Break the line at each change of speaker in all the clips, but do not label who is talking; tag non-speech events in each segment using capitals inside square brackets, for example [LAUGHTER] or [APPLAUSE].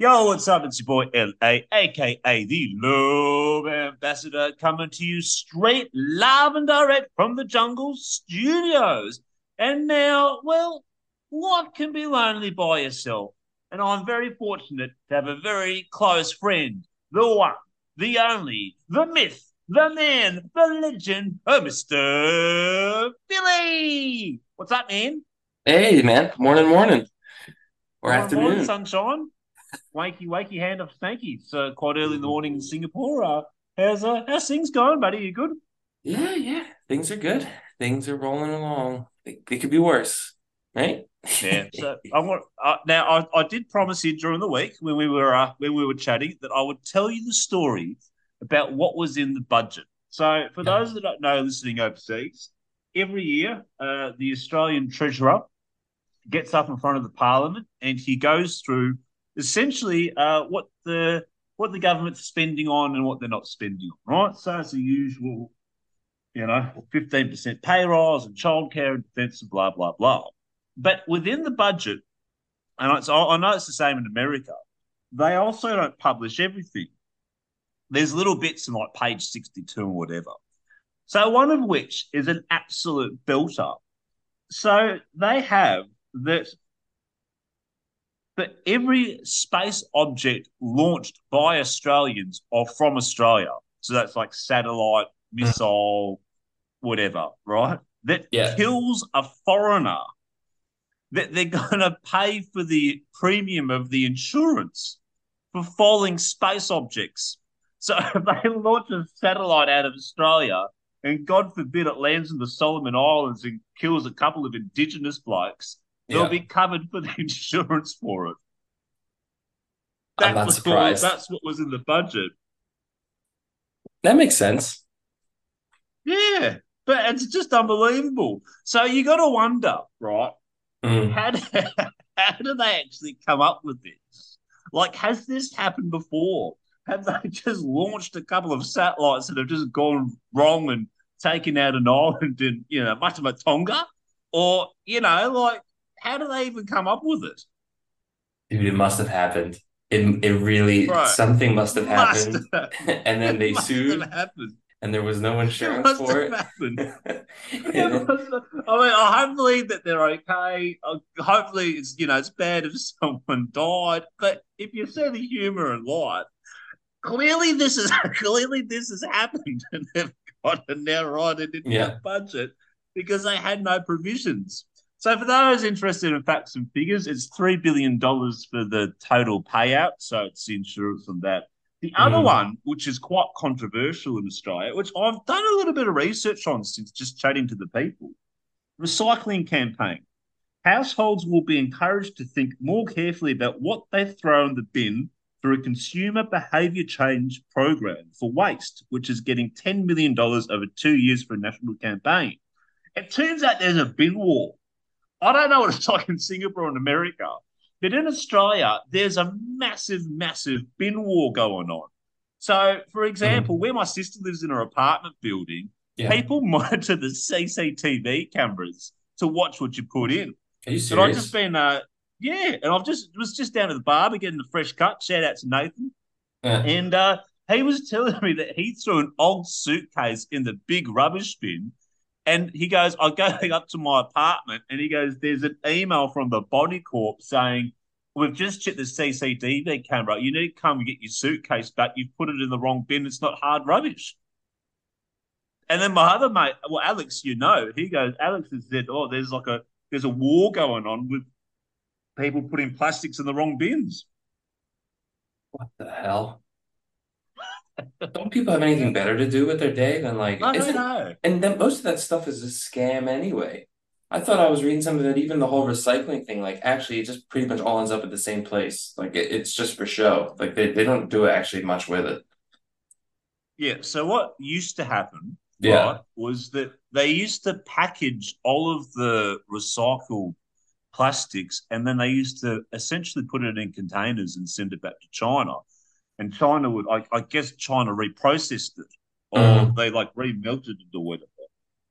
Yo, what's up? It's your boy LA, aka the Love Ambassador, coming to you straight live and direct from the Jungle Studios. And now, well, what can be lonely by yourself? And I'm very fortunate to have a very close friend, the one, the only, the myth, the man, the legend, oh, Mr. Billy. What's up, man?
Hey, man. Morning, morning. Or
Morning,
afternoon.
morning, sunshine. Wakey, wakey, hand of stanky. It's uh, quite early in the morning in Singapore. Uh, how's uh, how's things going, buddy? You good?
Yeah, yeah. Things are good. Things are rolling along. They, they could be worse, right?
Yeah. [LAUGHS] So I want uh, now. I, I did promise you during the week when we were uh, when we were chatting that I would tell you the story about what was in the budget. So for
Yeah.
those that don't know, listening overseas, every year uh, the Australian Treasurer gets up in front of the Parliament and he goes through essentially uh, what the what the government's spending on and what they're not spending on. Right. So it's the usual, you know, fifteen percent pay rise and childcare and defence and blah blah blah. But within the budget, and I know it's the same in America, they also don't publish everything. There's little bits in like page 62 or whatever. So one of which is an absolute belter. So they have that that every space object launched by Australians or from Australia, so that's like satellite, hmm. missile, whatever, right? That
Yeah.
kills a foreigner, that they're going to pay for the premium of the insurance for falling space objects. So [LAUGHS] if they launch a satellite out of Australia, and God forbid it lands in the Solomon Islands and kills a couple of indigenous blokes, they'll
Yeah.
be covered for the [LAUGHS] insurance for it.
I'm not
was-
surprised.
That's what was in the budget.
That makes sense.
Yeah, but it's just unbelievable. So you got to wonder, right?
Mm.
How do, [LAUGHS] how do they actually come up with this? Like, has this happened before? Have they [LAUGHS] just launched a couple of satellites that have just gone wrong and taken out an island in, you know, Matama Tonga? Or, you know, like, how do they even come up with it?
Dude, it must have happened. It, it really, something must have
Must
happened.
have- [LAUGHS]
And then they
must
sued, and there was no
It
insurance
must
for it.
happened.
And
Yeah,
then-
I mean, hopefully that they're okay. Uh, Hopefully, it's you know it's bad if [LAUGHS] someone died, but if you see the humor in life, clearly this is [LAUGHS] clearly this has happened, and they've got it now right into
Yeah.
budget because they had no provisions. So, for those interested in facts and figures, it's three billion dollars for the total payout. So it's insurance on that. The other
Mhm.
one, which is quite controversial in Australia, which I've done a little bit of research on since just chatting to the people, recycling campaign. Households will be encouraged to think more carefully about what they throw in the bin through a consumer behaviour change program for waste, which is getting $10 million over two years for a national campaign. It turns out there's a bin war. I don't know what it's like in Singapore and America, but in Australia, there's a massive, massive bin war going on. So, for example, where my sister lives in her apartment building,
Yeah.
people [LAUGHS] monitor the CCTV cameras to watch what you put in.
Are you
And I've just been, uh, yeah, and I've just was just down at the barber getting a fresh cut. Shout out to Nathan,
Yeah.
and uh, he was [LAUGHS] telling me that he threw an old suitcase in the big rubbish bin. And he goes, I go [LAUGHS] up to my apartment, and he goes, There's an email from the Body Corp saying, We've just checked the CCTV camera. You need to come and get your suitcase back. You've put it in the wrong bin. It's not hard rubbish. And then my other mate, well, Alex, you know, he goes, Alex has said, Oh, there's like a there's a war going on with people putting plastics in the wrong bins.
What the hell? Don't people have anything better to do with their day than like,
I don't
isn't,
know.
and then most of that stuff is a scam anyway. I thought I was reading something that even the whole recycling thing, like actually it just pretty much all ends up at the same place. Like it, it's just for show. Like they, they don't do it actually much with it.
Yeah. So what used to happen,
Yeah.
right, was that they used to package all of the recycled plastics, and then they used to essentially put it in containers and send it back to China. And China would, I, I guess, China reprocessed it, or
Mhm.
they like remelted it or whatever.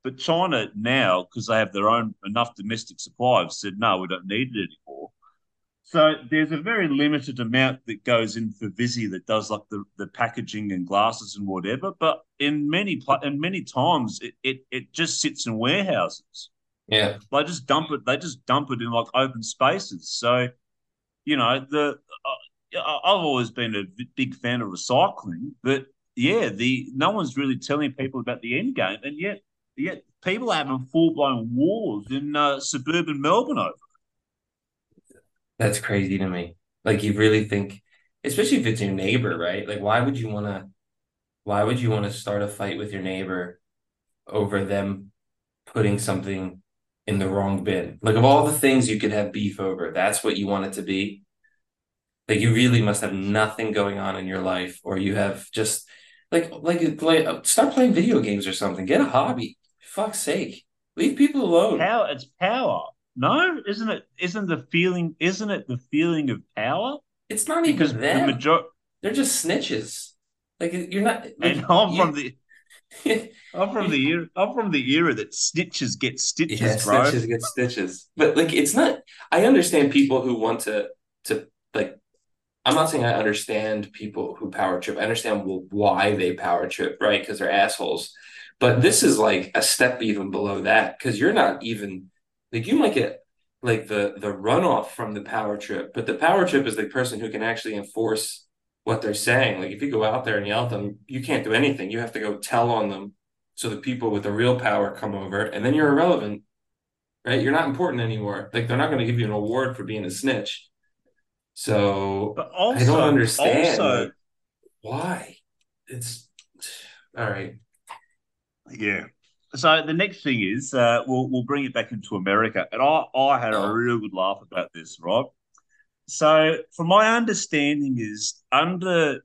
But China now, because they have their own enough domestic supply, have said no, we don't need it anymore. So there's a very limited amount that goes in for Visy that does like the, the packaging and glasses and whatever. But in many and many times it, it it just sits in warehouses.
Yeah.
They just dump it. They just dump it in like open spaces. So you know the uh, I've always been a big fan of recycling, but yeah, the no one's really telling people about the end game, and yet yet people are having full blown wars in uh, suburban Melbourne over.
That's crazy to me. Like you really think, especially if it's your neighbor, right? Like why would you want to why would you want to start a fight with your neighbor over them putting something in the wrong bin? Like of all the things you could have beef over, that's what you want it to be. Like you really must have nothing going on in your life, or you have just like like like start playing video games or something. Get a hobby. Fuck's sake. Leave people alone.
Power, it's power. No, isn't it? Isn't the feeling? Isn't it the feeling of power?
It's not even
Because the major
They're just snitches. Like you're not. Like,
and I'm
you-
from the [LAUGHS] I'm from the era I'm from the era that snitches get stitches,
yeah,
bro.
snitches get stitches. But like, it's not. I understand people who want to to. I'm not saying I understand people who power trip. I understand why they power trip, right? Because they're assholes. But this is like a step even below that because you're not even like you might get like the the runoff from the power trip, but the power trip is the person who can actually enforce what they're saying. Like if you go out there and yell at them, you can't do anything. You have to go tell on them so the people with the real power come over, and then you're irrelevant, right? You're not important anymore. Like they're not going to give you an award for being a snitch. So
also,
I don't understand
Also,
like, why. It's all right.
yeah. So the next thing is, uh, we'll we'll bring it back into America, and I I had a real good laugh about this, right? So, from my understanding, is under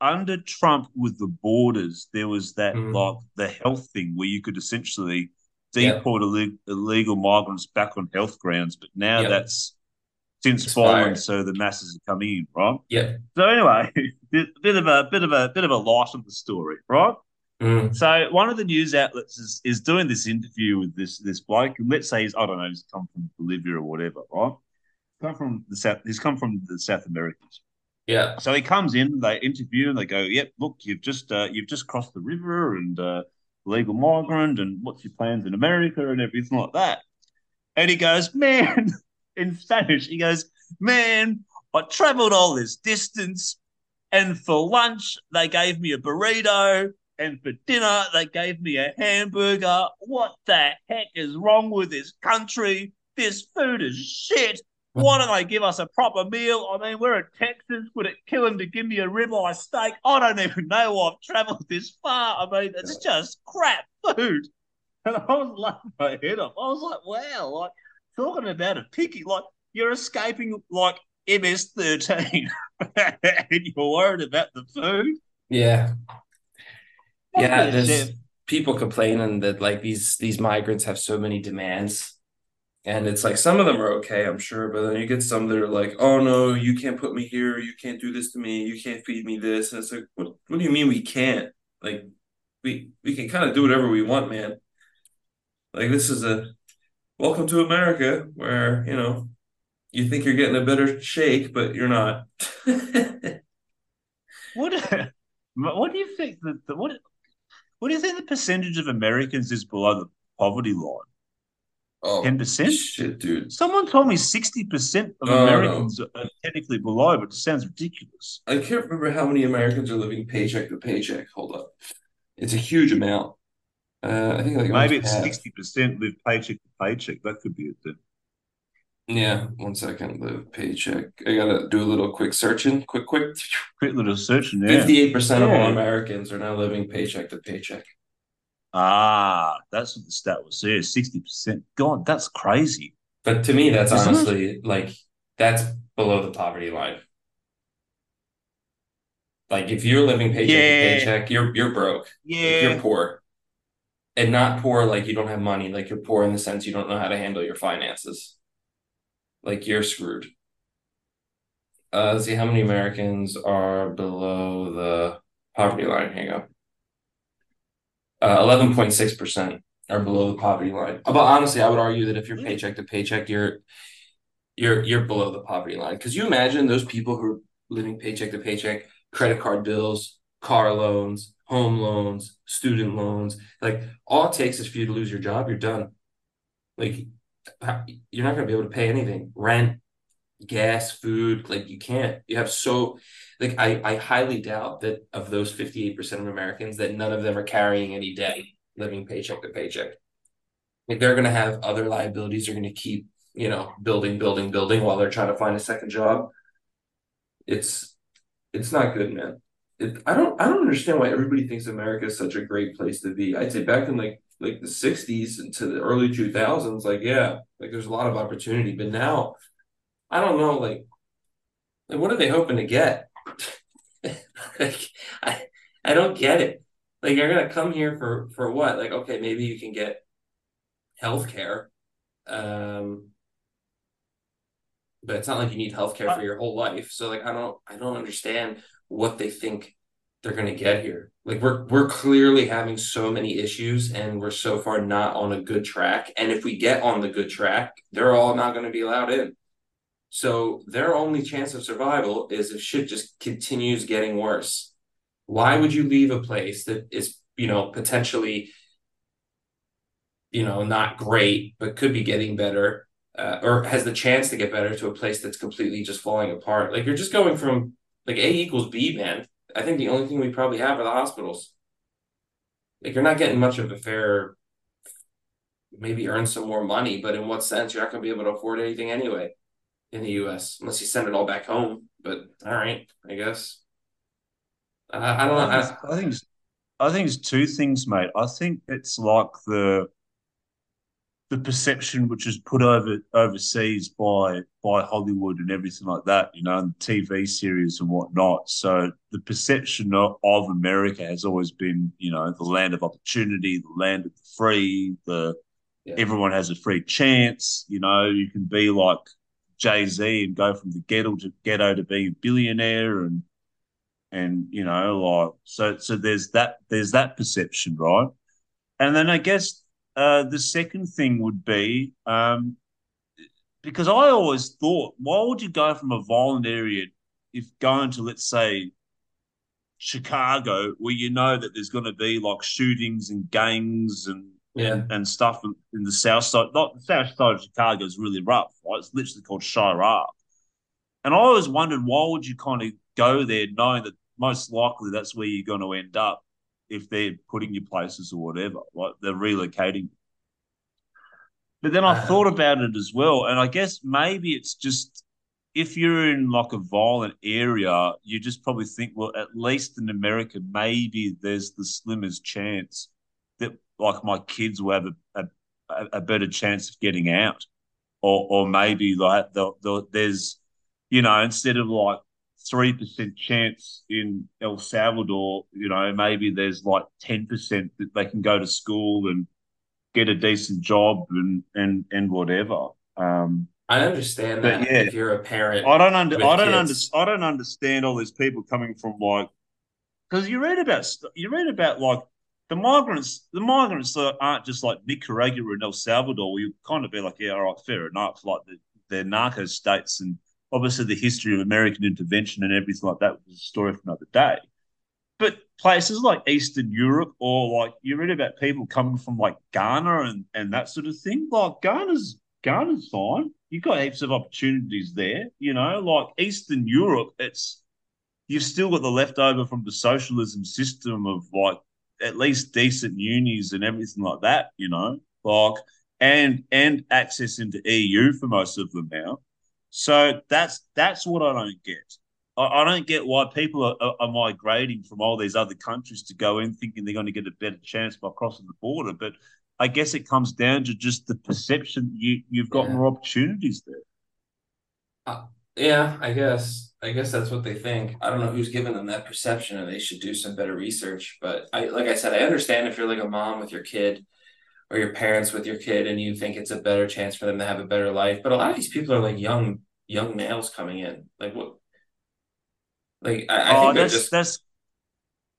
under Trump with the borders, there was that
Mhm.
like the health thing where you could essentially deport illeg- illegal migrants back on health grounds, but now
Yeah.
that's since
Expired.
fallen, so the masses are coming in, right?
Yeah.
So anyway, [LAUGHS] bit, bit of a bit of a bit of a light on the story, right?
Mm.
So one of the news outlets is, is doing this interview with this this bloke, and let's say he's I don't know, he's come from Bolivia or whatever, right? Come from the south. He's come from the South Americas.
Yeah.
So he comes in, they interview, and they go, "Yep, look, you've just uh, you've just crossed the river and uh, legal migrant, and what's your plans in America and everything like that." And he goes, "Man," in Spanish, he goes, "Man, I travelled all this distance, and for lunch they gave me a burrito, and for dinner they gave me a hamburger. What the heck is wrong with this country? This food is shit." Why don't they give us a proper meal? I mean, we're in Texas. Would it kill him to give me a ribeye steak? I don't even know I've travelled this far. I mean, it's just crap food. [LAUGHS] And I was laughing my head off. I was like, wow, like talking about a picky, like you're escaping like MS-13 [LAUGHS] and you're worried about the food.
Yeah. Yeah, there's
shit.
people complaining that like these these migrants have so many demands. And it's like some of them are okay, I'm sure, but then you get some that are like, "Oh no, you can't put me here. You can't do this to me. You can't feed me this." And it's like, "What what do you mean we can't? Like we we can kind of do whatever we want, man." Like this is a welcome to America where, you know, you think you're getting a better shake, but you're not. [LAUGHS]
What, what do you think that the, what what do you think the percentage of Americans is below the poverty line?
Oh,
10%?
shit, dude.
Someone told me 60% of
Oh,
Americans are technically below, but it sounds ridiculous.
I can't remember how many Americans are living paycheck to paycheck. Hold up. It's a huge amount. Uh, I think like
Maybe it's 60% live paycheck to paycheck. That could be it then.
Yeah, one second. Live paycheck. I gotta do a little quick searching. Quick, quick.
Quick little searching there.
58% of all Americans are now living paycheck to paycheck.
Ah, that's what the stat was there. 60%. God, that's crazy.
But to me, that's
Isn't it?
honestly like that's below the poverty line. Like if you're living paycheck
Yeah.
to paycheck, you're you're broke.
Yeah.
you're poor. And not poor like you don't have money, like you're poor in the sense you don't know how to handle your finances. Like you're screwed. Uh, let's see how many Americans are below the poverty line. Hang on. Uh, 11.6% are below the poverty line. But honestly, I would argue that if you're paycheck to paycheck, you're you're you're below the poverty line. Because you imagine those people who are living paycheck to paycheck, credit card bills, car loans, home loans, student loans. Like all it takes is for you to lose your job, you're done. Like you're not going to be able to pay anything, rent, gas, food. Like you can't. You have so like I I highly doubt that of those 58% of Americans that none of them are carrying any debt, living paycheck to paycheck. Like they're going to have other liabilities. They're going to keep you know building, building, building while they're trying to find a second job. It's it's not good, man. It, I don't I don't understand why everybody thinks America is such a great place to be. I'd say back in like like the 60s to the early 2000s like yeah like there's a lot of opportunity. But now i don't know like, like what are they hoping to get? [LAUGHS] Like i i don't get it. Like you're gonna come here for for what? Like okay maybe you can get health care um but it's not like you need health care for your whole life. So like i don't i don't understand what they think they're going to get here. Like we're we're clearly having so many issues and we're so far not on a good track. And if we get on the good track, they're all not going to be allowed in. So their only chance of survival is if shit just continues getting worse. Why would you leave a place that is, you know, potentially you know, not great but could be getting better uh, or has the chance to get better to a place that's completely just falling apart. Like you're just going from like A equals B, man I think the only thing we probably have are the hospitals. Like you're not getting much of a fair, maybe earn some more money, but in what sense? You're not going to be able to afford anything anyway in the U.S. unless you send it all back home. But all right, I guess. I, I don't know.
I, I think I think it's two things, mate. I think it's like the the perception which is put over overseas by by Hollywood and everything like that, you know, and TV series and whatnot. So the perception of, of America has always been, you know, the land of opportunity, the land of the free, the yeah. everyone has a free chance. You know, you can be like Jay Z and go from the ghetto to ghetto to being a billionaire and and you know like so so there's that there's that perception right and then i guess uh, the second thing would be um, because I always thought, why would you go from a violent area if going to, let's say, Chicago, where you know that there's going to be like shootings and gangs and yeah. and, and stuff in the south side. Not the south side of Chicago is really rough, right? It's literally called Chiraq. And I always wondered why would you kind of go there knowing that most likely that's where you're going to end up if they're putting you places or whatever, like they're relocating. But then I uh, thought about it as well, and I guess maybe it's just if you're in like a violent area, you just probably think, well, at least in America, maybe there's the slimmest chance that like my kids will have a, a, a better chance of getting out, or or maybe like the, the, there's, you know, instead of like three percent chance in El Salvador, you know, maybe there's like ten percent that they can go to school and get a decent job and and and whatever. Um,
I understand that yeah, if you're a parent.
I don't under I don't under, I don't understand all these people coming from like because you read about you read about like the migrants the migrants aren't just like Nicaragua and El Salvador. You kind of be like, yeah, all right, fair enough. Like the, they're narco states and obviously the history of American intervention and everything like that was a story for another day. But places like Eastern Europe or like you read about people coming from like Ghana and, and that sort of thing, like Ghana's Ghana's fine. You've got heaps of opportunities there, you know, like Eastern Europe, it's you've still got the leftover from the socialism system of like at least decent unis and everything like that, you know, like and and access into EU for most of them now. So that's that's what I don't get. I, I don't get why people are, are, migrating from all these other countries to go in thinking they're going to get a better chance by crossing the border. But I guess it comes down to just the perception you you've got yeah. more opportunities there.
Uh, yeah, I guess. I guess that's what they think. I don't know who's giving them that perception, and they should do some better research. But I, like I said, I understand if you're like a mom with your kid, or your parents with your kid, and you think it's a better chance for them to have a better life. But a lot of these people are like young, young males coming in. Like what? Like I, I
Oh,
think
that's
just
that's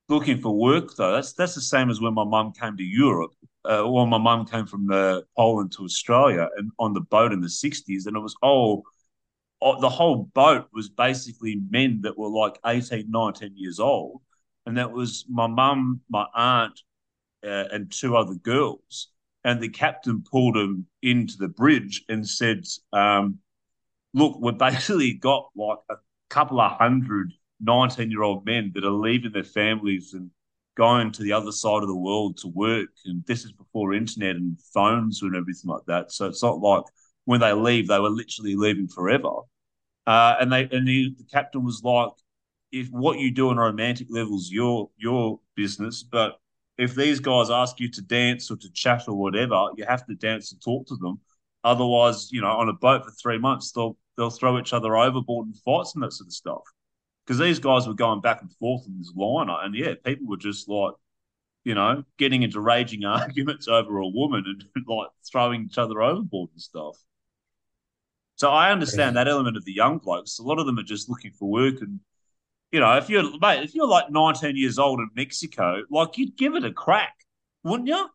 looking for work though. That's that's the same as when my mum came to Europe. Uh, well, my mum came from uh, Poland to Australia and on the boat in the '60s, and it was oh, oh, the whole boat was basically men that were like 18, 19 years old, and that was my mum, my aunt, uh, and two other girls. And the captain pulled him into the bridge and said, um, "Look, we've basically got like a couple of hundred 19 year old men that are leaving their families and going to the other side of the world to work. And this is before internet and phones and everything like that. So it's not like when they leave, they were literally leaving forever. Uh, and they and the, captain was like, if what you do on a romantic level is your your business, but if these guys ask you to dance or to chat or whatever, you have to dance and talk to them. Otherwise, you know, on a boat for three months, they'll they'll throw each other overboard and fights and that sort of stuff because these guys were going back and forth in this liner, and yeah, people were just like, you know, getting into raging [LAUGHS] arguments over a woman and [LAUGHS] like throwing each other overboard and stuff. So I understand that element of the young blokes. A lot of them are just looking for work, and you know, if you're mate, if you're like 19 years old in Mexico, like you'd give it a crack, wouldn't you?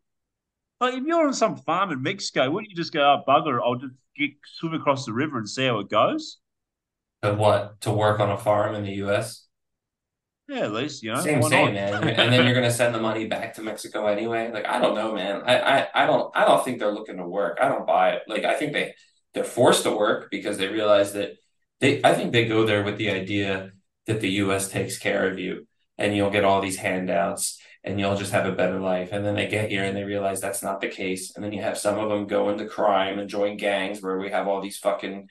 Like if you're on some farm in Mexico, wouldn't you just go, oh, bugger, I'll just get, swim across the river and see how it goes?
to what to work on a farm in the U.S.
Yeah, at least you know.
Same, same, man. [LAUGHS] And then you're gonna send the money back to Mexico anyway. Like I don't know, man. I, I, I don't I don't think they're looking to work. I don't buy it. Like I think they they're forced to work because they realize that they I think they go there with the idea that the US takes care of you and you'll get all these handouts and you'll just have a better life. And then they get here and they realize that's not the case. And then you have some of them go into crime and join gangs where we have all these fucking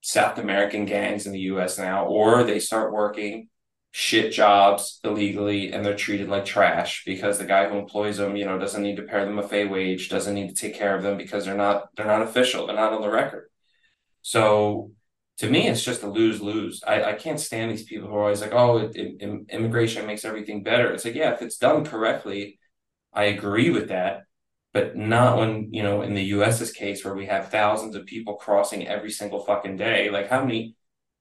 South American gangs in the US now, or they start working shit jobs illegally and they're treated like trash because the guy who employs them, you know, doesn't need to pay them a fair wage, doesn't need to take care of them because they're not they're not official, they're not on the record. So to me, it's just a lose lose. I, I can't stand these people who are always like, oh, it, it, immigration makes everything better. It's like, yeah, if it's done correctly, I agree with that but not when you know in the US's case where we have thousands of people crossing every single fucking day. Like how many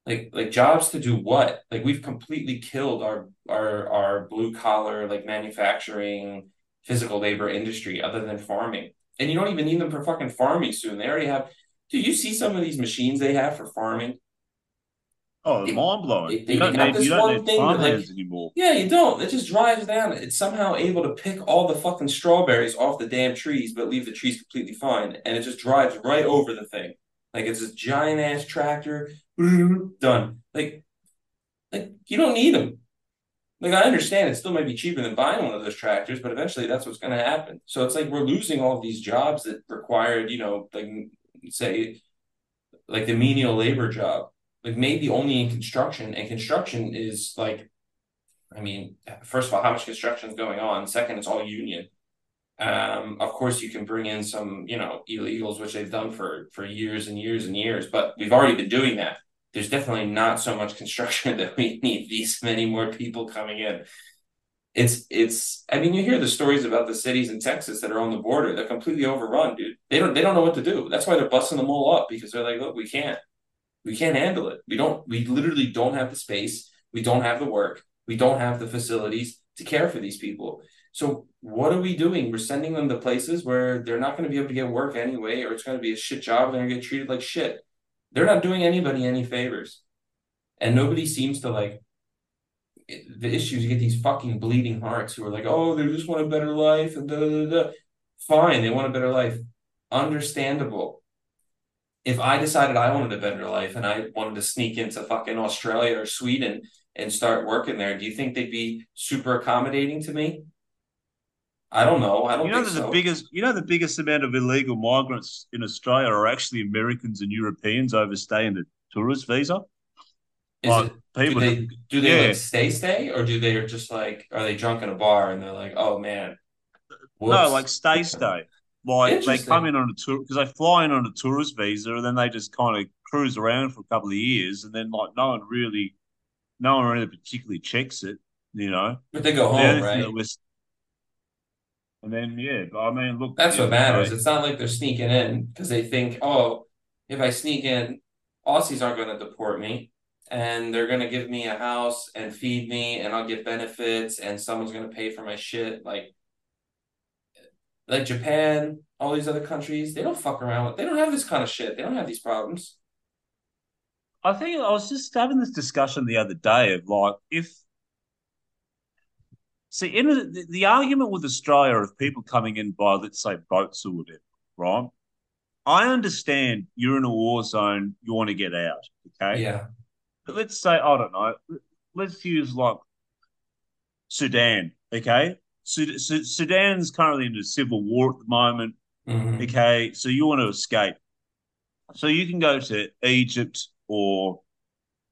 like like jobs to do what? Like we've completely killed our our our blue collar like manufacturing physical labor industry other than farming. And you don't even need them for fucking farming soon. They already have do you see some of these machines they have for farming?
Oh,
They,
mind blowing.
they,
You
they
don't
have
need
this
you don't
one
need
thing that like
anymore.
Yeah, you don't. It just drives down. It's somehow able to pick all the fucking strawberries off the damn trees, but leave the trees completely fine. And it just drives right over the thing. Like it's this giant ass tractor. [LAUGHS] Done. Like, like you don't need them. Like I understand it still might be cheaper than buying one of those tractors, but eventually that's what's going to happen. So it's like we're losing all these jobs that required, you know, like say, like the menial labor job. Like maybe only in construction, and construction is like I mean, first of all, how much construction is going on? Second, it's all union. Um, of course, you can bring in some, you know, illegals, which they've done for for years and years and years. But we've already been doing that. There's definitely not so much [LAUGHS] construction that we need these many more people coming in. It's it's. I mean, you hear the stories about the cities in Texas that are on the border. They're completely overrun, dude. They don't they don't know what to do. That's why they're busting them all up because they're like, look, we can't we can't handle it. We don't. We literally don't have the space. We don't have the work we don't have the facilities to care for these people. So what are we doing? We're sending them to places where they're not going to be able to get work anyway, or it's going to be a shit job and they're going to get treated like shit. They're not doing anybody any favors. And nobody seems to like the issue is You get these fucking bleeding hearts who are like, oh, they just want a better life and da da da. Fine, they want a better life. Understandable. If I decided I wanted a better life and I wanted to sneak into fucking Australia or Sweden and start working there, do you think they'd be super accommodating to me? I don't know. I don't
You know
think
that the biggest you know the biggest amount of illegal migrants in Australia are actually Americans and Europeans overstaying the tourist visa. Like
it do they do they
yeah.
like stay stay or do they just like are they drunk in a bar and they're like, oh man,
No, like stay stay. Like they come in on a tour because they fly in on a tourist visa and then they just kind of cruise around for a couple of years, and then like no one really, no one really particularly checks it, you know.
But they go home, right?
and then yeah, but I mean, look,
That's what
know,
matters. It's not like they're sneaking in because they think, oh, if I sneak in, Aussies aren't going to deport me and they're going to give me a house and feed me and I'll get benefits and someone's going to pay for my shit. Like, like Japan, all these other countries, they don't fuck around with, they don't have this kind of shit. They don't have these problems.
I think I was just having this discussion the other day of like if see in the, the argument with Australia of people coming in by let's say boats or whatever, right? I understand you're in a war zone, you want to get out, okay?
Yeah.
But let's say I don't know, let's use like Sudan, okay? Sud- Sud- Sudan's currently in a civil war at the moment.
Mhm.
Okay, so you want to escape. So you can go to Egypt or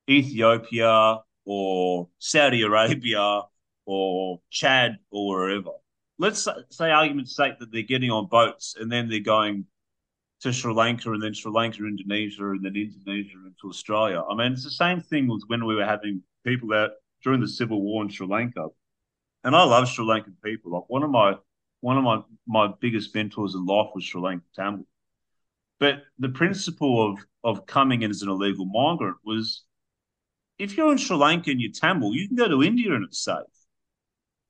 Ethiopia or Saudi Arabia or Chad or wherever. Let's say, say argument's sake that they're getting on boats and then they're going to Sri Lanka and then Sri Lanka, Indonesia, and then Indonesia into Australia. I mean, it's the same thing with when we were having people out during the civil war in Sri Lanka. And I love Sri Lankan people. Like one of my one of my my biggest mentors in life was Sri Lankan Tamil. But the principle of of coming in as an illegal migrant was if you're in Sri Lanka and you're Tamil, you can go to India and it's safe.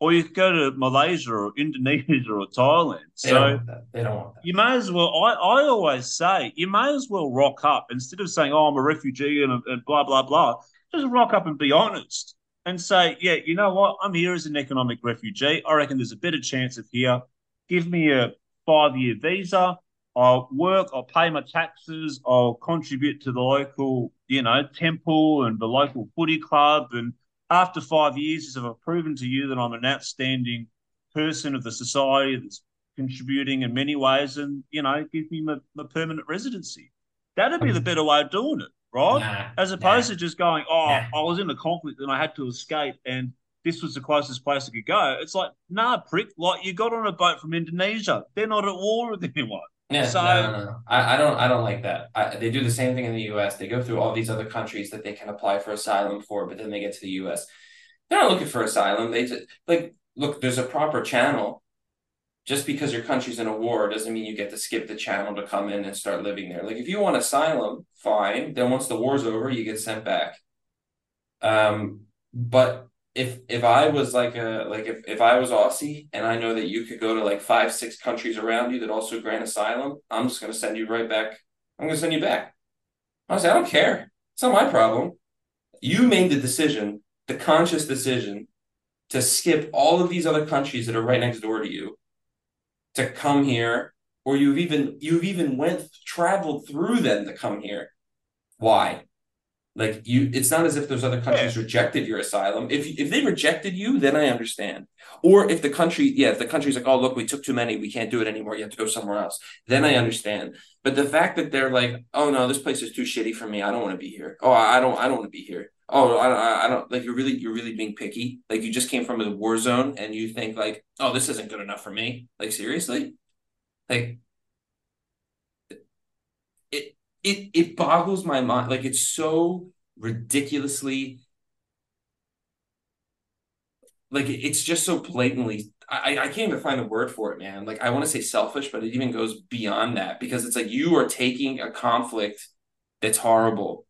Or you could go to Malaysia or Indonesia or Thailand.
They
So
don't want that. They don't want that.
you may as well, I, I always say, you may as well rock up instead of saying, oh, I'm a refugee and, and blah, blah, blah. Just rock up and be honest and say, yeah, you know what? I'm here as an economic refugee. I reckon there's a better chance of here. Give me a five year visa. I'll work, I'll pay my taxes, I'll contribute to the local, you know, temple and the local footy club. And after five years, if I've proven to you that I'm an outstanding person of the society that's contributing in many ways and, you know, give me my, my permanent residency. That'd be the mm. better way of doing it, right?
Nah,
As opposed
nah.
to just going, oh,
Nah.
I was in a conflict and I had to escape and this was the closest place I could go. It's like, nah, prick, like you got on a boat from Indonesia. They're not at war with [LAUGHS] anyone.
Yeah,
So-
no, no, no. I, I don't I don't like that. I, they do the same thing in the US. They go through all these other countries that they can apply for asylum for, but then they get to the US. They're not looking for asylum. They just like look, there's a proper channel. Just because your country's in a war doesn't mean you get to skip the channel to come in and start living there. Like if you want asylum, fine. Then once the war's over, you get sent back. Um, but if if I was like a like if, if I was Aussie and I know that you could go to like five, six countries around you that also grant asylum, I'm just gonna send you right back. I'm gonna send you back. Honestly, I don't care. It's not my problem. You made the decision, the conscious decision, to skip all of these other countries that are right next door to you to come here, or you've even you've even went traveled through them to come here. Why? Like you, it's not as if those other countries rejected your asylum. If if they rejected you, then I understand. Or if the country, yeah, if the country's like, oh look, we took too many, we can't do it anymore. You have to go somewhere else. Then I understand. But the fact that they're like, oh no, this place is too shitty for me. I don't want to be here. Oh, I don't, I don't want to be here. Oh, I, I, I don't like. You're really, you're really being picky. Like you just came from a war zone and you think like, oh, this isn't good enough for me. Like seriously, like it, it, boggles my mind. Like it's so ridiculously like it's just so blatantly I, I can't even find a word for it, man. Like I want to say selfish, but it even goes beyond that because it's like you are taking a conflict that's horrible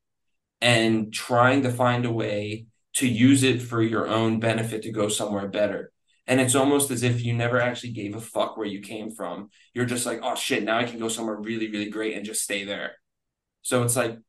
and trying to find a way to use it for your own benefit to go somewhere better. And it's almost as if you never actually gave a fuck where you came from. You're just like, oh shit, now I can go somewhere really, really great and just stay there. So it's like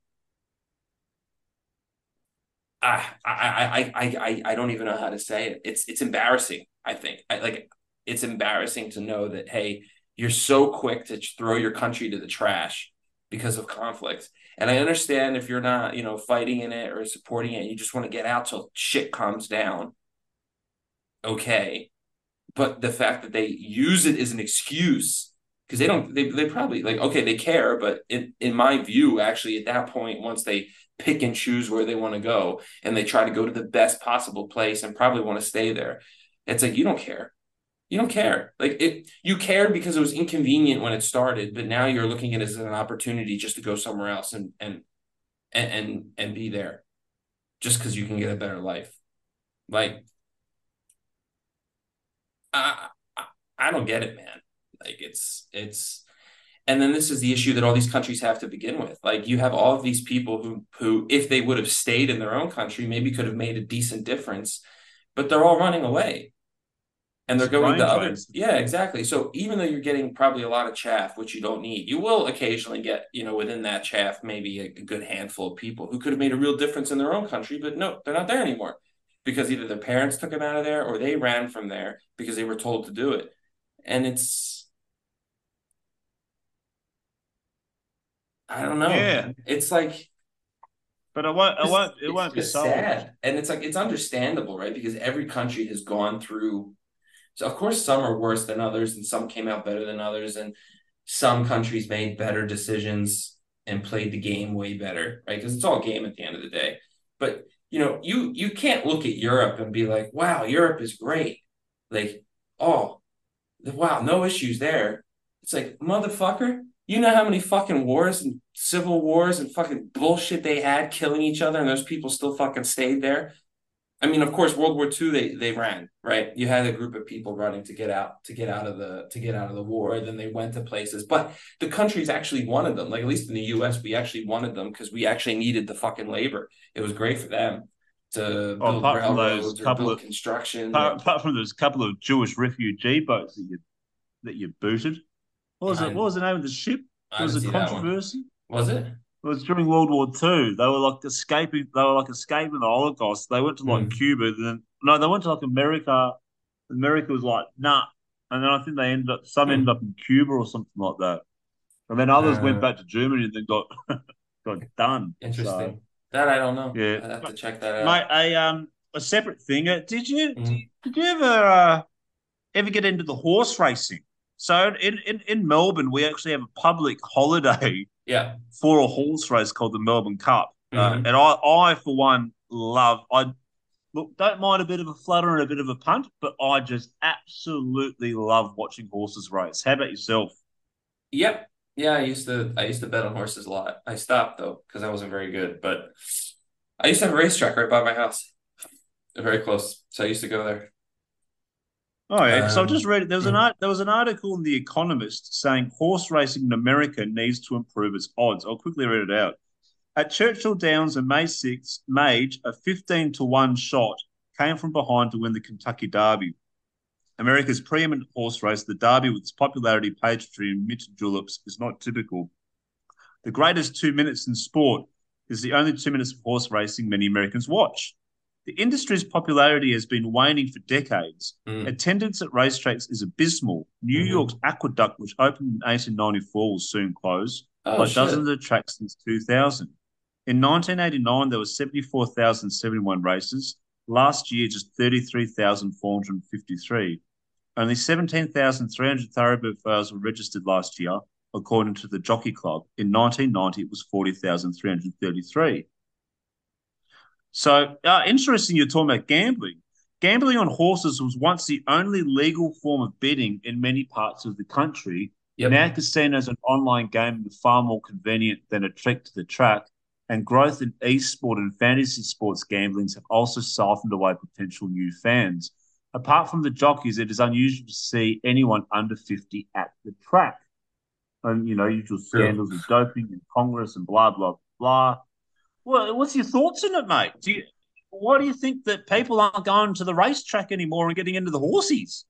ah, I I I I I I don't even know how to say it. It's it's embarrassing. I think I, like it's embarrassing to know that hey, you're so quick to throw your country to the trash because of conflicts. And I understand if you're not you know fighting in it or supporting it, you just want to get out till shit calms down. Okay, but the fact that they use it as an excuse because they don't they, they probably like okay they care but in, in my view actually at that point once they pick and choose where they want to go and they try to go to the best possible place and probably want to stay there it's like you don't care you don't care like it you cared because it was inconvenient when it started but now you're looking at it as an opportunity just to go somewhere else and and and and, and be there just because you can get a better life. Like I, I I don't get it, man. Like it's it's and then this is the issue that all these countries have to begin with. Like you have all of these people who who if they would have stayed in their own country, maybe could have made a decent difference, but they're all running away and they're going to others. Yeah, exactly. So even though you're getting probably a lot of chaff, which you don't need, you will occasionally get, you know, within that chaff, maybe a, good handful of people who could have made a real difference in their own country, but no, they're not there anymore because either their parents took them out of there or they ran from there because they were told to do it. And it's, I don't know.
Yeah.
It's like,
but I won't. It won't. It won't be sad.
And it's like it's understandable, right? Because every country has gone through so of course some are worse than others and some came out better than others and some countries made better decisions and played the game way better, right? Because it's all game at the end of the day. But you know, you you can't look at Europe and be like, "Wow, Europe is great." Like, "Oh, wow, no issues there." It's like, "Motherfucker, you know how many fucking wars and civil wars and fucking bullshit they had killing each other and those people still fucking stayed there? I mean, of course, World War II they they ran right. You had a group of people running to get out to get out of the to get out of the war. And then they went to places, but the countries actually wanted them. Like at least in the U.S., we actually wanted them because we actually needed the fucking labor. It was great for them to
oh, build railroads or
build
of,
construction.
Apart, apart, from those couple of Jewish refugee boats that you that you booted. What was it? What was the name of the ship? It was a controversy.
Was it?
It was during World War Two. They were like escaping. They were like escaping the Holocaust. They went to like mm. Cuba. Then no, they went to like America. America was like nah, and then I think they ended up. Some mm. ended up in Cuba or something like that, and then others uh, went back to Germany and then got [LAUGHS] got done.
Interesting. So, that I don't know. Yeah, I have to check that out.
Mate, a um a separate thing. Uh, did you mm. did you ever uh, ever get into the horse racing? So in, in, in Melbourne, we actually have a public holiday [LAUGHS]
yeah.
for a horse race called the Melbourne Cup. Uh, mm-hmm. Uh, and I, I, for one, love, I look, don't mind a bit of a flutter and a bit of a punt, but I just absolutely love watching horses race. How about yourself?
Yep. Yeah, I used to I used to bet on horses a lot. I stopped though because I wasn't very good, but I used to have a racetrack right by my house. Very close. So I used to go there.
Oh yeah, so I um, just read there was an art, there was an article in the Economist saying horse racing in America needs to improve its odds. I'll quickly read it out. At Churchill Downs on May 6th, Mage, a 15 to 1 shot, came from behind to win the Kentucky Derby. America's preeminent horse race, the Derby, with its popularity, pageantry, and minted juleps, is not typical. The greatest two minutes in sport is the only two minutes of horse racing many Americans watch. The industry's popularity has been waning for decades. Mm. Attendance at racetracks is abysmal. New mm-hmm. York's Aqueduct, which opened in 1894, will soon close, oh, like shit. dozens of tracks since 2000. In 1989, there were 74,071 races. Last year, just 33,453. Only 17,300 thoroughbred fails were registered last year, according to the Jockey Club. In 1990, it was 40,333. So uh, interesting you're talking about gambling. Gambling on horses was once the only legal form of betting in many parts of the country. Yep. Now casinos and online gaming are far more convenient than a trek to the track, and growth in e-sport and fantasy sports gamblings have also softened away potential new fans. Apart from the jockeys, it is unusual to see anyone under 50 at the track. And, you know, usual scandals of doping in Congress and blah, blah, blah. Well, what's your thoughts on it, mate? Do you, why do you think that people aren't going to the racetrack anymore and getting into the horses?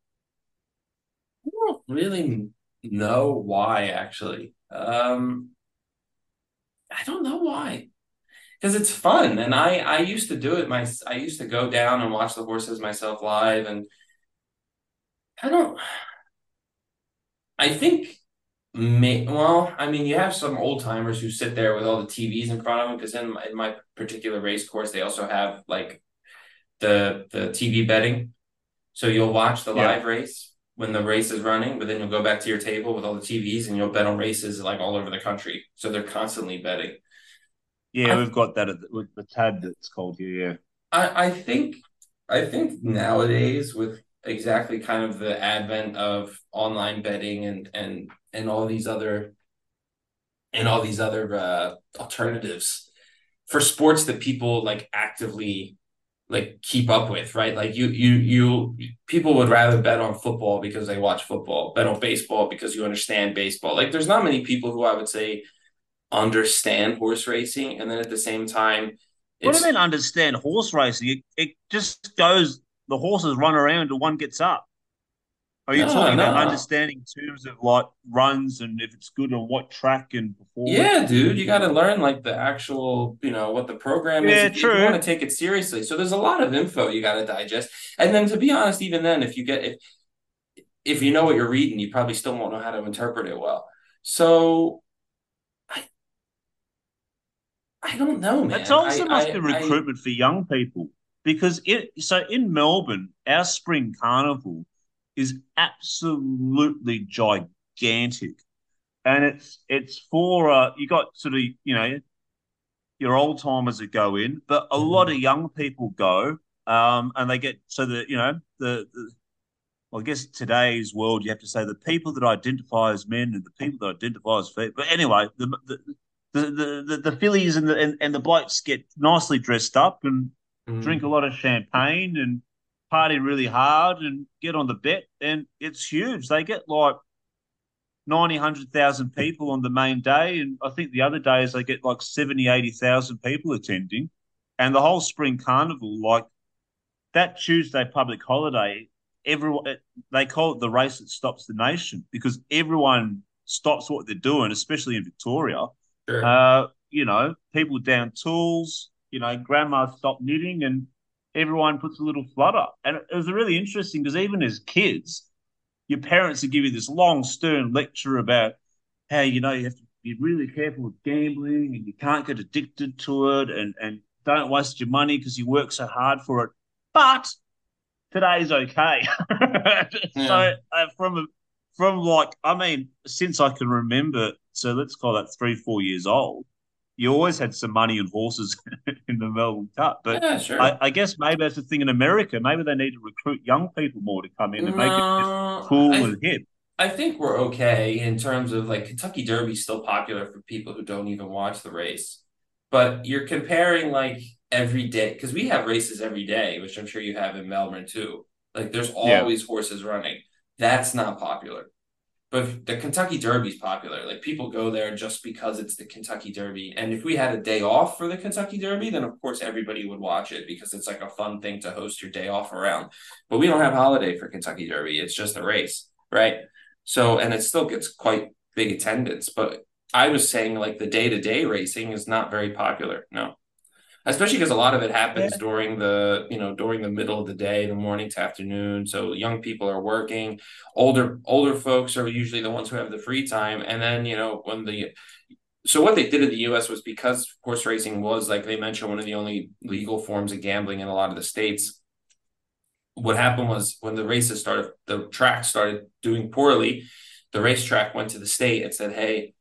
I don't really know why, actually. Um, I don't know why. Because it's fun, and I I used to do it. My I used to go down and watch the horses myself live, and I don't. I think May, well, I mean, you have some old timers who sit there with all the TVs in front of them because in my, in my particular race course, they also have like the the TV betting. So you'll watch the yeah. live race when the race is running, but then you'll go back to your table with all the TVs and you'll bet on races like all over the country. So they're constantly betting.
Yeah, I, we've got that with the tab that's called here. Yeah,
I I think I think nowadays with exactly kind of the advent of online betting and and and all these other and all these other uh, alternatives for sports that people like actively like keep up with, right? Like you you you people would rather bet on football because they watch football, bet on baseball because you understand baseball. Like there's not many people who I would say understand horse racing and then at the same time
what do you mean understand horse racing? It, it just goes the horses run around and one gets up. Are you no, talking no. about understanding terms of like runs and if it's good on what track and before?
Yeah, dude, you got to learn like the actual, you know, what the program is.
yeah,
is.
True.
You want to take it seriously. So there's a lot of info you got to digest. And then to be honest, even then, if you get if if you know what you're reading, you probably still won't know how to interpret it well. So I I don't know, man.
It's also
I,
must
I,
be recruitment I, for young people because it so in Melbourne, our spring carnival is absolutely gigantic, and it's it's for uh, you got sort of you know your old timers that go in, but a mm-hmm. lot of young people go, um, and they get so that you know the, the well, I guess today's world you have to say the people that identify as men and the people that identify as female. But anyway, the the the the, the, fillies and the and, and the blokes get nicely dressed up and mm. drink a lot of champagne and party really hard and get on the bet, and it's huge. They get like 90, 100,000 people on the main day. And I think the other days they get like 70, 80,000 people attending. And the whole spring carnival, like that Tuesday public holiday, everyone, they call it the race that stops the nation because everyone stops what they're doing, especially in Victoria. Sure. Uh, you know, people down tools, you know, grandma stopped knitting and everyone puts a little flutter. And it was really interesting because even as kids, your parents would give you this long, stern lecture about how, you know, you have to be really careful with gambling and you can't get addicted to it and, and don't waste your money because you work so hard for it. But today's okay. [LAUGHS] yeah. So uh, from from like, I mean, since I can remember, so let's call that three, four years old, you always had some money and horses [LAUGHS] in the Melbourne Cup. But
yeah, sure.
I, I, guess maybe that's the thing in America. Maybe they need to recruit young people more to come in and no, make it cool I, and hip.
I think we're okay in terms of like Kentucky Derby still popular for people who don't even watch the race. But you're comparing like every day because we have races every day, which I'm sure you have in Melbourne too. Like there's always yeah. horses running. That's not popular. But the Kentucky Derby is popular. Like people go there just because it's the Kentucky Derby. And if we had a day off for the Kentucky Derby, then of course everybody would watch it because it's like a fun thing to host your day off around. But we don't have holiday for Kentucky Derby. It's just a race, right? So and it still gets quite big attendance. But I was saying like the day to day racing is not very popular. No especially because a lot of it happens yeah. during the you know during the middle of the day the morning to afternoon. So young people are working. Older older folks are usually the ones who have the free time. And then you know when the so what they did in the us was because horse racing was like they mentioned one of the only legal forms of gambling in a lot of the states what happened was when the races started the track started doing poorly the racetrack went to the state and said hey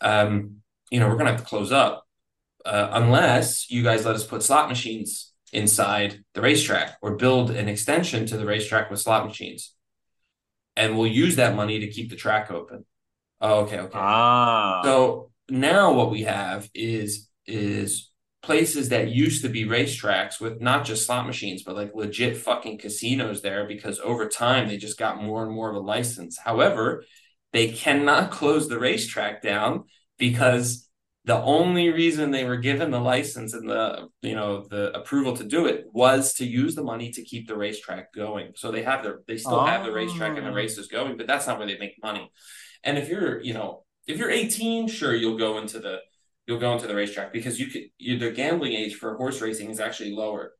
um, you know we're going to have to close up uh, unless you guys let us put slot machines inside the racetrack or build an extension to the racetrack with slot machines. And we'll use that money to keep the track open. Oh, okay, okay.
Ah.
So now what we have is is places that used to be racetracks with not just slot machines, but like legit fucking casinos there because over time they just got more and more of a license. However, they cannot close the racetrack down because the only reason they were given the license and the you know the approval to do it was to use the money to keep the racetrack going. So they have their they still oh. have the racetrack and the oh. races going but that's not where they make money. And if you're you know if you're 18 sure you'll go into the you'll go into the racetrack because you could you, the gambling age for horse racing is actually lower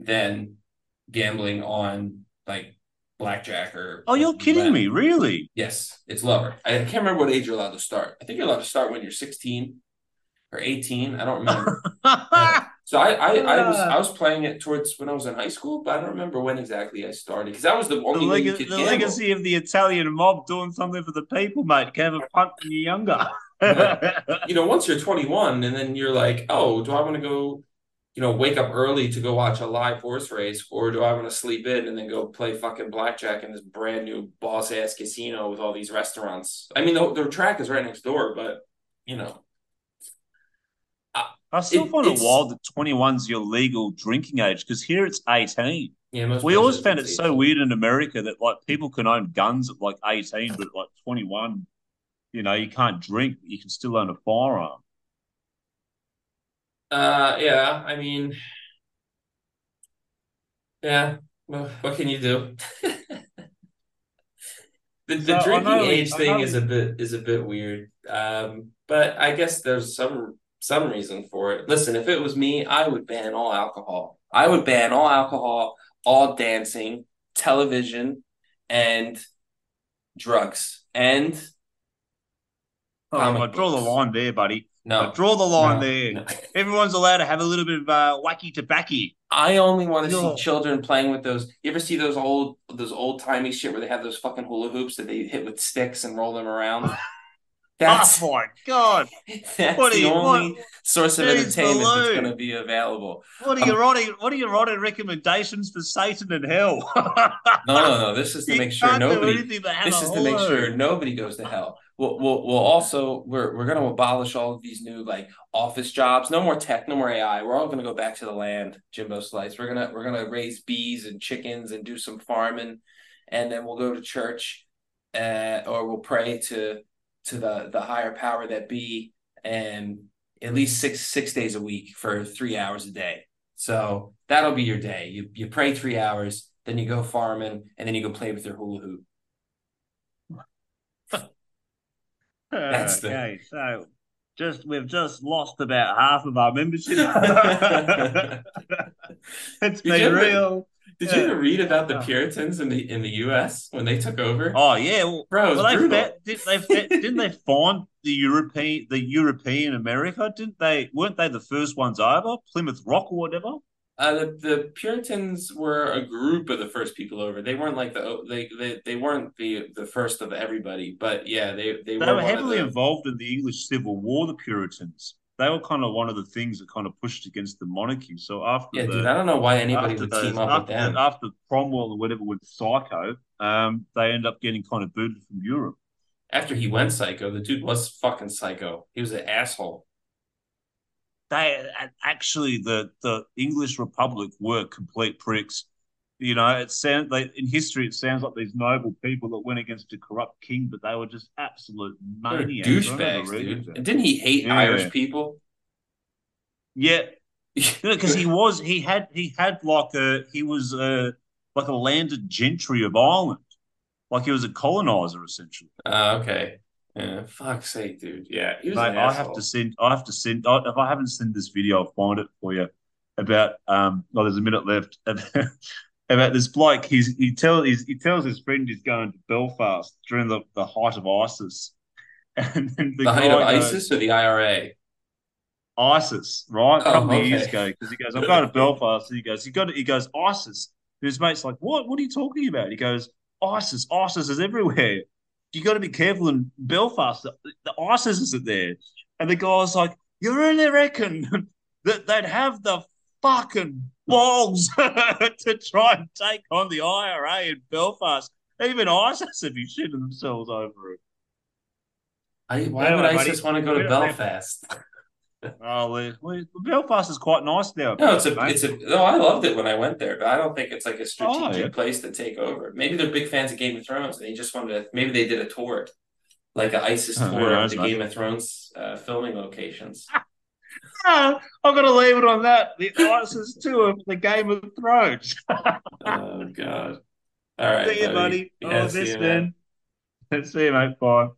than gambling on like blackjack or
oh you're kidding me really?
Yes it's lower. I can't remember what age you're allowed to start. I think you're allowed to start when you're 16 or 18. I don't remember. yeah. [LAUGHS] So I, I, I was uh. I was playing it towards when I was in high school, but I don't remember when exactly I started because that was the only
the,
leg-
the legacy of the Italian mob doing something for the people, mate. Can have a punt when you're younger. [LAUGHS]
you know, once you're 21, and then you're like, oh, do I want to go? You know, wake up early to go watch a live horse race, or do I want to sleep in and then go play fucking blackjack in this brand new boss ass casino with all these restaurants? I mean, the, the track is right next door, but you know,
I still
It-
find it wild that 21's your legal drinking age because here it's 18.
Yeah, most
We always found it
it's
so weird in America that like people can own guns at like 18, but at like 21, you know, you can't drink, but you can still own a firearm.
Uh, yeah, I mean, yeah. Well, what can you do? [LAUGHS] The the
So,
drinking
know we-
age thing
know
is a bit is a bit weird. Um, but I guess there's some some reason for it. Listen, if it was me, I would ban all alcohol. I would ban all alcohol, all dancing, television, and drugs. And
Oh, I draw the line there, buddy. I
no,
draw the line
no,
there.
no. [LAUGHS]
Everyone's allowed to have a little bit of uh, wacky tobacco.
I only want to
No.
see children playing with those. You ever see those old those old timey shit where they have those fucking hula hoops that they hit with sticks and roll them around? [LAUGHS] That's
oh my god! [LAUGHS]
that's
What are
the
you?
only
What,
source of entertainment that's going to be available.
what are you writing? What are your writing recommendations for Satan and hell? [LAUGHS]
No, no, no. This is to
You
make sure nobody.
anything but have
This is to make sure nobody goes to hell. We'll, we'll, we'll also we're we're going to abolish all of these new like office jobs. No more tech, no more AI. We're all going to go back to the land, Jimbo Slice. We're gonna we're gonna raise bees and chickens and do some farming, and then we'll go to church, uh, or we'll pray to to the the higher power that be, and at least six six days a week for three hours a day. So that'll be your day. You you pray three hours, then you go farming, and then you go play with your hula hoop. That's the-
okay. So, just we've just lost about half of our membership. [LAUGHS] [LAUGHS] it's been real.
Did you ever read about the
Oh.
Puritans in the in the U.S. when they took over?
Oh yeah, well,
Bro, it was
well, they
brutal.
fa- did they fa- didn't they find the European the European America? Didn't they? Weren't they the first ones over Plymouth Rock or whatever?
Uh, the, the Puritans were a group of the first people over. They weren't like the they they, they weren't the the first of everybody, but yeah, they they,
They
were
were heavily involved in the English Civil War. The Puritans. They were kind of one of the things that kind of pushed against the monarchy. So after
Yeah,
the,
dude, I don't know why anybody would
those-
team up
after,
with them.
after Cromwell or whatever with Psycho, um, they end up getting kind of booted from Europe.
After he went psycho, the dude was fucking psycho. He was an asshole.
They actually the the English Republic were complete pricks. You know, it sounds like in history it sounds like these noble people that went against a corrupt king, but they were just absolute
They
maniacs.
Douchebags, dude. And didn't he hate
Yeah.
Irish people?
Yeah, [LAUGHS] because he was he had he had like a he was a like a landed gentry of Ireland, like he was a colonizer essentially.
Uh, okay. Yeah, fuck's sake, dude. Yeah, he was
Mate,
an
I
asshole.
have to send. I have to send. I, if I haven't sent this video, I'll find it for you. About um, well, there's a minute left. About, [LAUGHS] this bloke, he's he tells he's, he tells his friend he's going to Belfast during the, the height of ISIS, [LAUGHS] and then the,
The height of
goes-
ISIS or the IRA?
ISIS, right? A
Oh,
couple of years ago, because he goes, I'm going to Belfast. And he goes, he got he goes, ISIS. And his mate's like, What? What are you talking about? He goes, ISIS, ISIS is everywhere. You got to be careful in Belfast. The, the ISIS isn't there. And the guy's like, You really reckon [LAUGHS] that they'd have the fucking balls [LAUGHS] to try and take on the IRA in Belfast? Even ISIS would be shitting themselves over it.
I, why
Anyway,
would
buddy,
ISIS want to go to Belfast? [LAUGHS]
Oh, we, we, Belfast is quite nice now.
No, it's a,
mate.
it's a. No, I loved it when I went there, but I don't think it's like a strategic
Oh, yeah.
place to take over. Maybe they're big fans of Game of Thrones, and they just wanted to. Maybe they did a tour, like an ISIS
Oh, who
tour of the. Game of Thrones uh, filming locations. [LAUGHS] [LAUGHS]
Ah, I'm going to leave it on that. The ISIS tour of the Game of Thrones. [LAUGHS]
oh God! All right,
see you, buddy.
Yeah,
All
see
this
you, man. [LAUGHS]
See you, mate. Bye.